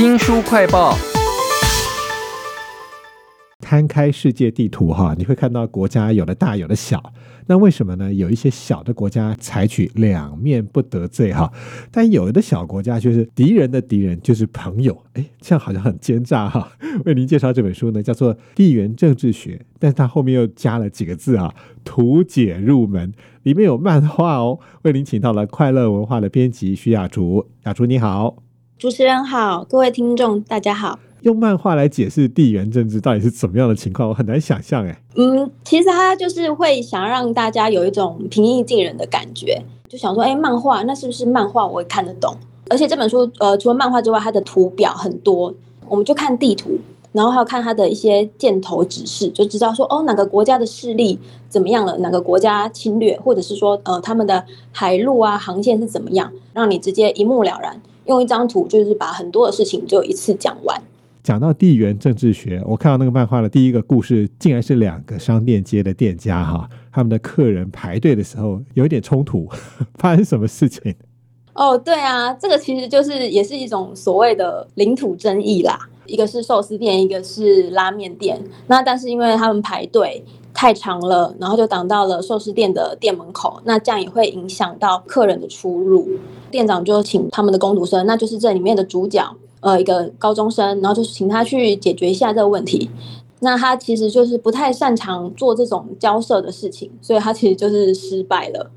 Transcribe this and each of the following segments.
新书快报。摊开世界地图哈，你会看到国家有的大有的小。那为什么呢？有一些小的国家采取两面不得罪哈，但有的小国家就是敌人的敌人就是朋友。哎，这样好像很奸诈哈。为您介绍这本书呢，叫做《地缘政治学》，但是它后面又加了几个字啊，图解入门，里面有漫画哦。为您请到了快乐文化的编辑徐雅竹，雅竹你好，主持人好，各位听众大家好。用漫画来解释地缘政治到底是怎么样的情况，我很难想象哎。嗯，其实他就是会想让大家有一种平易近人的感觉，就想说，哎，漫画那是不是漫画我也看得懂？而且这本书，呃，除了漫画之外，它的图表很多，我们就看地图，然后还有看它的一些箭头指示，就知道说，哦，哪个国家的势力怎么样了，哪个国家侵略，或者是说，呃，他们的海路啊航线是怎么样，让你直接一目了然，用一张图就是把很多的事情就一次讲完。讲到地缘政治学，我看到那个漫画的第一个故事，竟然是两个商店街的店家哈，他们的客人排队的时候有一点冲突，发生什么事情？哦，对啊，这个其实就是也是一种所谓的领土争议啦。一个是寿司店，一个是拉面店。那但是因为他们排队太长了，然后就挡到了寿司店的店门口，那这样也会影响到客人的出入。店长就请他们的工读生，那就是这里面的主角。呃，一个高中生，然后就是请他去解决一下这个问题。那他其实就是不太擅长做这种交涉的事情，所以他其实就是失败了。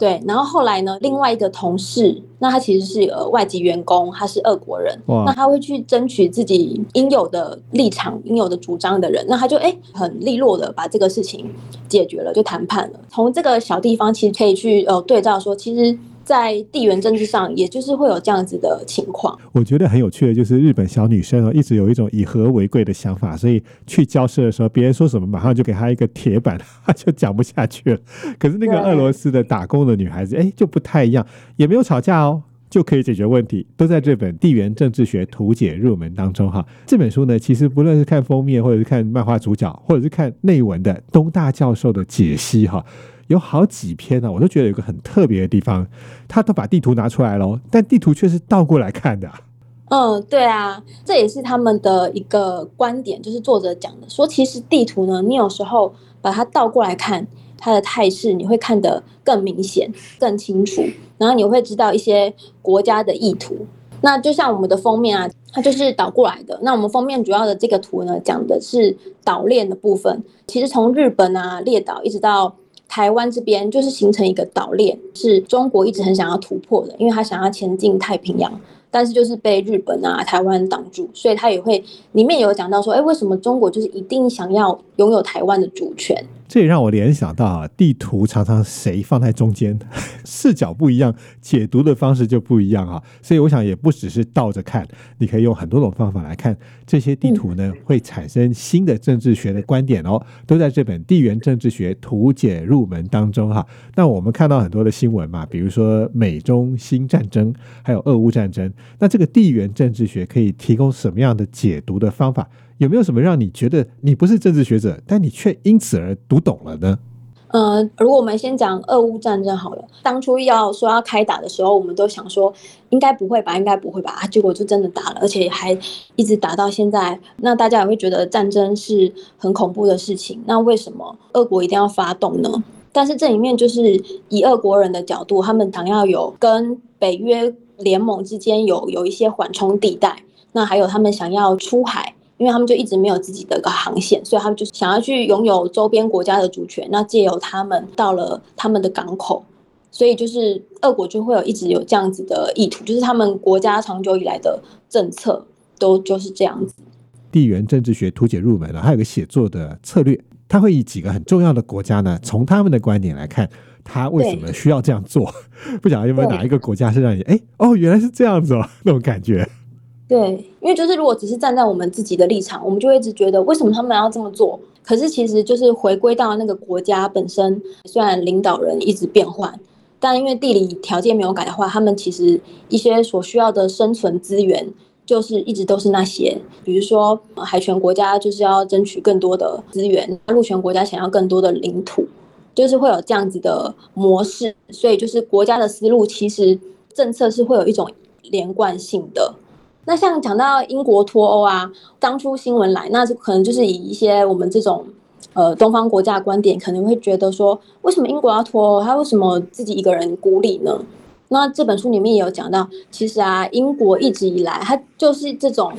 对，然后后来呢，另外一个同事，那他其实是呃外籍员工，他是俄国人，那他会去争取自己应有的立场、应有的主张的人，那他就哎很利落的把这个事情解决了，就谈判了。从这个小地方其实可以去呃对照说，其实。在地缘政治上，也就是会有这样子的情况。我觉得很有趣的，就是日本小女生啊，一直有一种以和为贵的想法，所以去交涉的时候，别人说什么，马上就给她一个铁板，她就讲不下去了。可是那个俄罗斯的打工的女孩子，哎，就不太一样，也没有吵架哦，就可以解决问题，都在这本《地缘政治学图解入门》当中哈。这本书呢，其实不论是看封面，或者是看漫画主角，或者是看内文的东大教授的解析哈。有好几篇呢，我都觉得有个很特别的地方，他都把地图拿出来了，但地图却是倒过来看的。嗯，对啊，这也是他们的一个观点，就是作者讲的，说其实地图呢，你有时候把它倒过来看，它的态势你会看得更明显、更清楚，然后你会知道一些国家的意图。那就像我们的封面啊，它就是倒过来的。那我们封面主要的这个图呢，讲的是岛链的部分，其实从日本啊列岛一直到。台湾这边就是形成一个岛链，是中国一直很想要突破的，因为他想要前进太平洋。但是就是被日本啊、台湾挡住，所以他也会里面有讲到说，哎，为什么中国就是一定想要拥有台湾的主权？这也让我联想到啊，地图常常谁放在中间，视角不一样，解读的方式就不一样啊。所以我想也不只是倒着看，你可以用很多种方法来看这些地图呢，会产生新的政治学的观点哦，都在这本《地缘政治学图解入门》当中哈。那我们看到很多的新闻嘛，比如说美中新战争，还有俄乌战争。那这个地缘政治学可以提供什么样的解读的方法？有没有什么让你觉得你不是政治学者，但你却因此而读懂了呢？呃，如果我们先讲俄乌战争好了，当初要说要开打的时候，我们都想说应该不会吧，应该不会吧，啊，结果就真的打了，而且还一直打到现在。那大家也会觉得战争是很恐怖的事情。那为什么俄国一定要发动呢？但是这里面就是以俄国人的角度，他们想要有跟北约。联盟之间有有一些缓冲地带，那还有他们想要出海，因为他们就一直没有自己的一个航线，所以他们就想要去拥有周边国家的主权。那借由他们到了他们的港口，所以就是俄国就会有一直有这样子的意图，就是他们国家长久以来的政策都就是这样子。地缘政治学图解入门了，还有个写作的策略，他会以几个很重要的国家呢，从他们的观点来看。他为什么需要这样做？不晓得有没有哪一个国家是让你哎哦，原来是这样子哦，那种感觉。对，因为就是如果只是站在我们自己的立场，我们就会一直觉得为什么他们要这么做？可是其实就是回归到那个国家本身，虽然领导人一直变换，但因为地理条件没有改的话，他们其实一些所需要的生存资源就是一直都是那些，比如说海权国家就是要争取更多的资源，陆权国家想要更多的领土。就是会有这样子的模式，所以就是国家的思路，其实政策是会有一种连贯性的。那像讲到英国脱欧啊，当初新闻来，那可能就是以一些我们这种呃东方国家的观点，可能会觉得说，为什么英国要脱欧？他为什么自己一个人孤立呢？那这本书里面也有讲到，其实啊，英国一直以来，它就是这种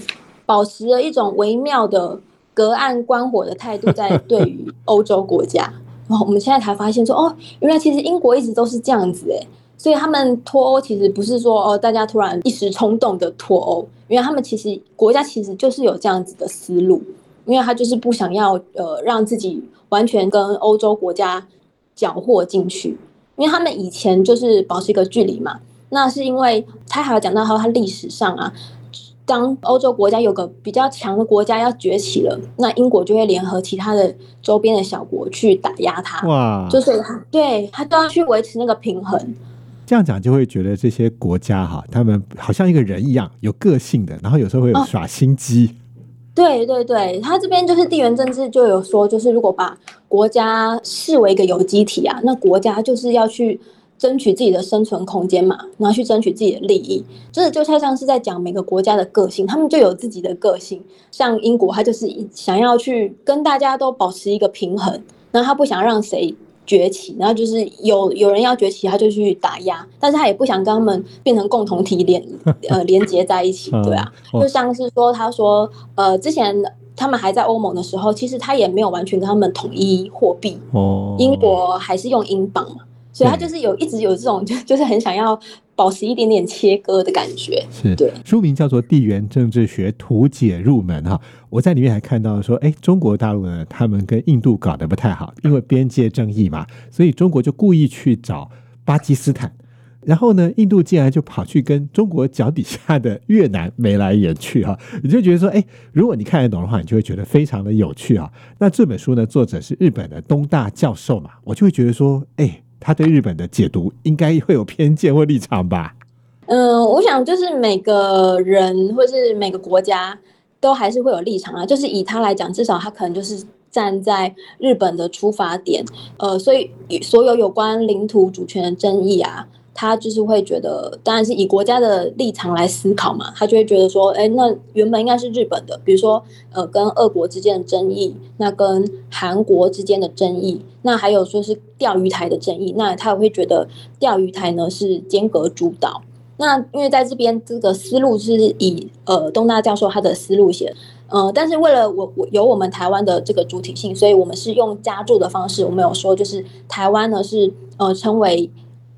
保持了一种微妙的隔岸观火的态度，在对于欧洲国家。然后我们现在才发现说，哦，原来其实英国一直都是这样子诶。所以他们脱欧其实不是说哦，大家突然一时冲动的脱欧，因为他们其实国家其实就是有这样子的思路，因为他就是不想要呃让自己完全跟欧洲国家搅和进去，因为他们以前就是保持一个距离嘛。那是因为他还有讲到他他历史上啊，当欧洲国家有个比较强的国家要崛起了，那英国就会联合其他的周边的小国去打压他。哇，就是对他都要去维持那个平衡。这样讲就会觉得这些国家哈，他们好像一个人一样有个性的，然后有时候会有耍心机。对对对，他这边就是地缘政治就有说，就是如果把国家视为一个有机体啊，那国家就是要去争取自己的生存空间嘛，然后去争取自己的利益。这就像是在讲每个国家的个性，他们就有自己的个性。像英国，他就是想要去跟大家都保持一个平衡，那他不想让谁。崛起，然后就是有有人要崛起，他就去打压，但是他也不想跟他们变成共同体连 呃连接在一起，对啊，就像是说他说呃之前他们还在欧盟的时候，其实他也没有完全跟他们统一货币，哦，英国还是用英镑嘛，所以他就是有一直有这种就就是很想要。保持一点点切割的感觉，是对。书名叫做《地缘政治学图解入门》哈，我在里面还看到说，哎，中国大陆呢，他们跟印度搞得不太好，因为边界争议嘛，所以中国就故意去找巴基斯坦，然后呢，印度竟然就跑去跟中国脚底下的越南眉来眼去哈，你就觉得说，哎，如果你看得懂的话，你就会觉得非常的有趣啊。那这本书呢，作者是日本的东大教授嘛，我就会觉得说，哎。他对日本的解读应该会有偏见或立场吧？嗯，我想就是每个人或是每个国家都还是会有立场啊。就是以他来讲，至少他可能就是站在日本的出发点，呃，所以所有有关领土主权的争议啊。他就是会觉得，当然是以国家的立场来思考嘛，他就会觉得说，哎，那原本应该是日本的，比如说，呃，跟俄国之间的争议，那跟韩国之间的争议，那还有说是钓鱼台的争议，那他也会觉得钓鱼台呢是间隔主导。那因为在这边这个思路是以呃东大教授他的思路写，呃，但是为了我我有我们台湾的这个主体性，所以我们是用加注的方式，我们有说就是台湾呢是呃称为。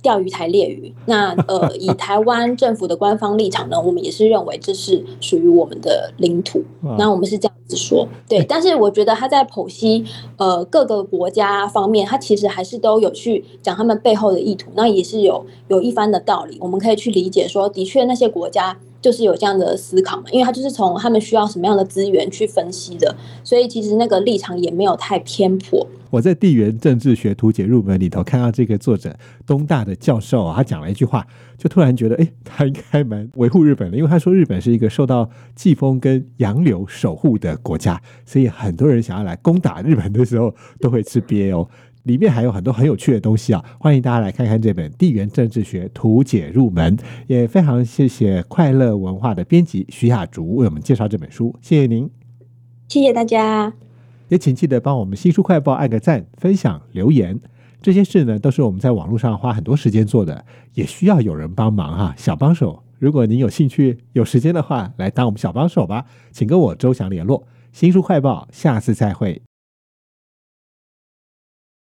钓鱼台猎鱼，那呃，以台湾政府的官方立场呢，我们也是认为这是属于我们的领土。那我们是这样子说，对。但是我觉得他在剖析呃各个国家方面，他其实还是都有去讲他们背后的意图，那也是有有一番的道理，我们可以去理解说，的确那些国家。就是有这样的思考嘛，因为他就是从他们需要什么样的资源去分析的，所以其实那个立场也没有太偏颇。我在地缘政治学图解入门里头看到这个作者东大的教授啊，他讲了一句话，就突然觉得，哎，他应该蛮维护日本的，因为他说日本是一个受到季风跟洋流守护的国家，所以很多人想要来攻打日本的时候都会吃鳖哦。里面还有很多很有趣的东西啊！欢迎大家来看看这本《地缘政治学图解入门》，也非常谢谢快乐文化的编辑徐雅竹为我们介绍这本书，谢谢您，谢谢大家，也请记得帮我们新书快报按个赞、分享、留言，这些事呢都是我们在网络上花很多时间做的，也需要有人帮忙哈，小帮手。如果您有兴趣、有时间的话，来当我们小帮手吧，请跟我周翔联络。新书快报，下次再会。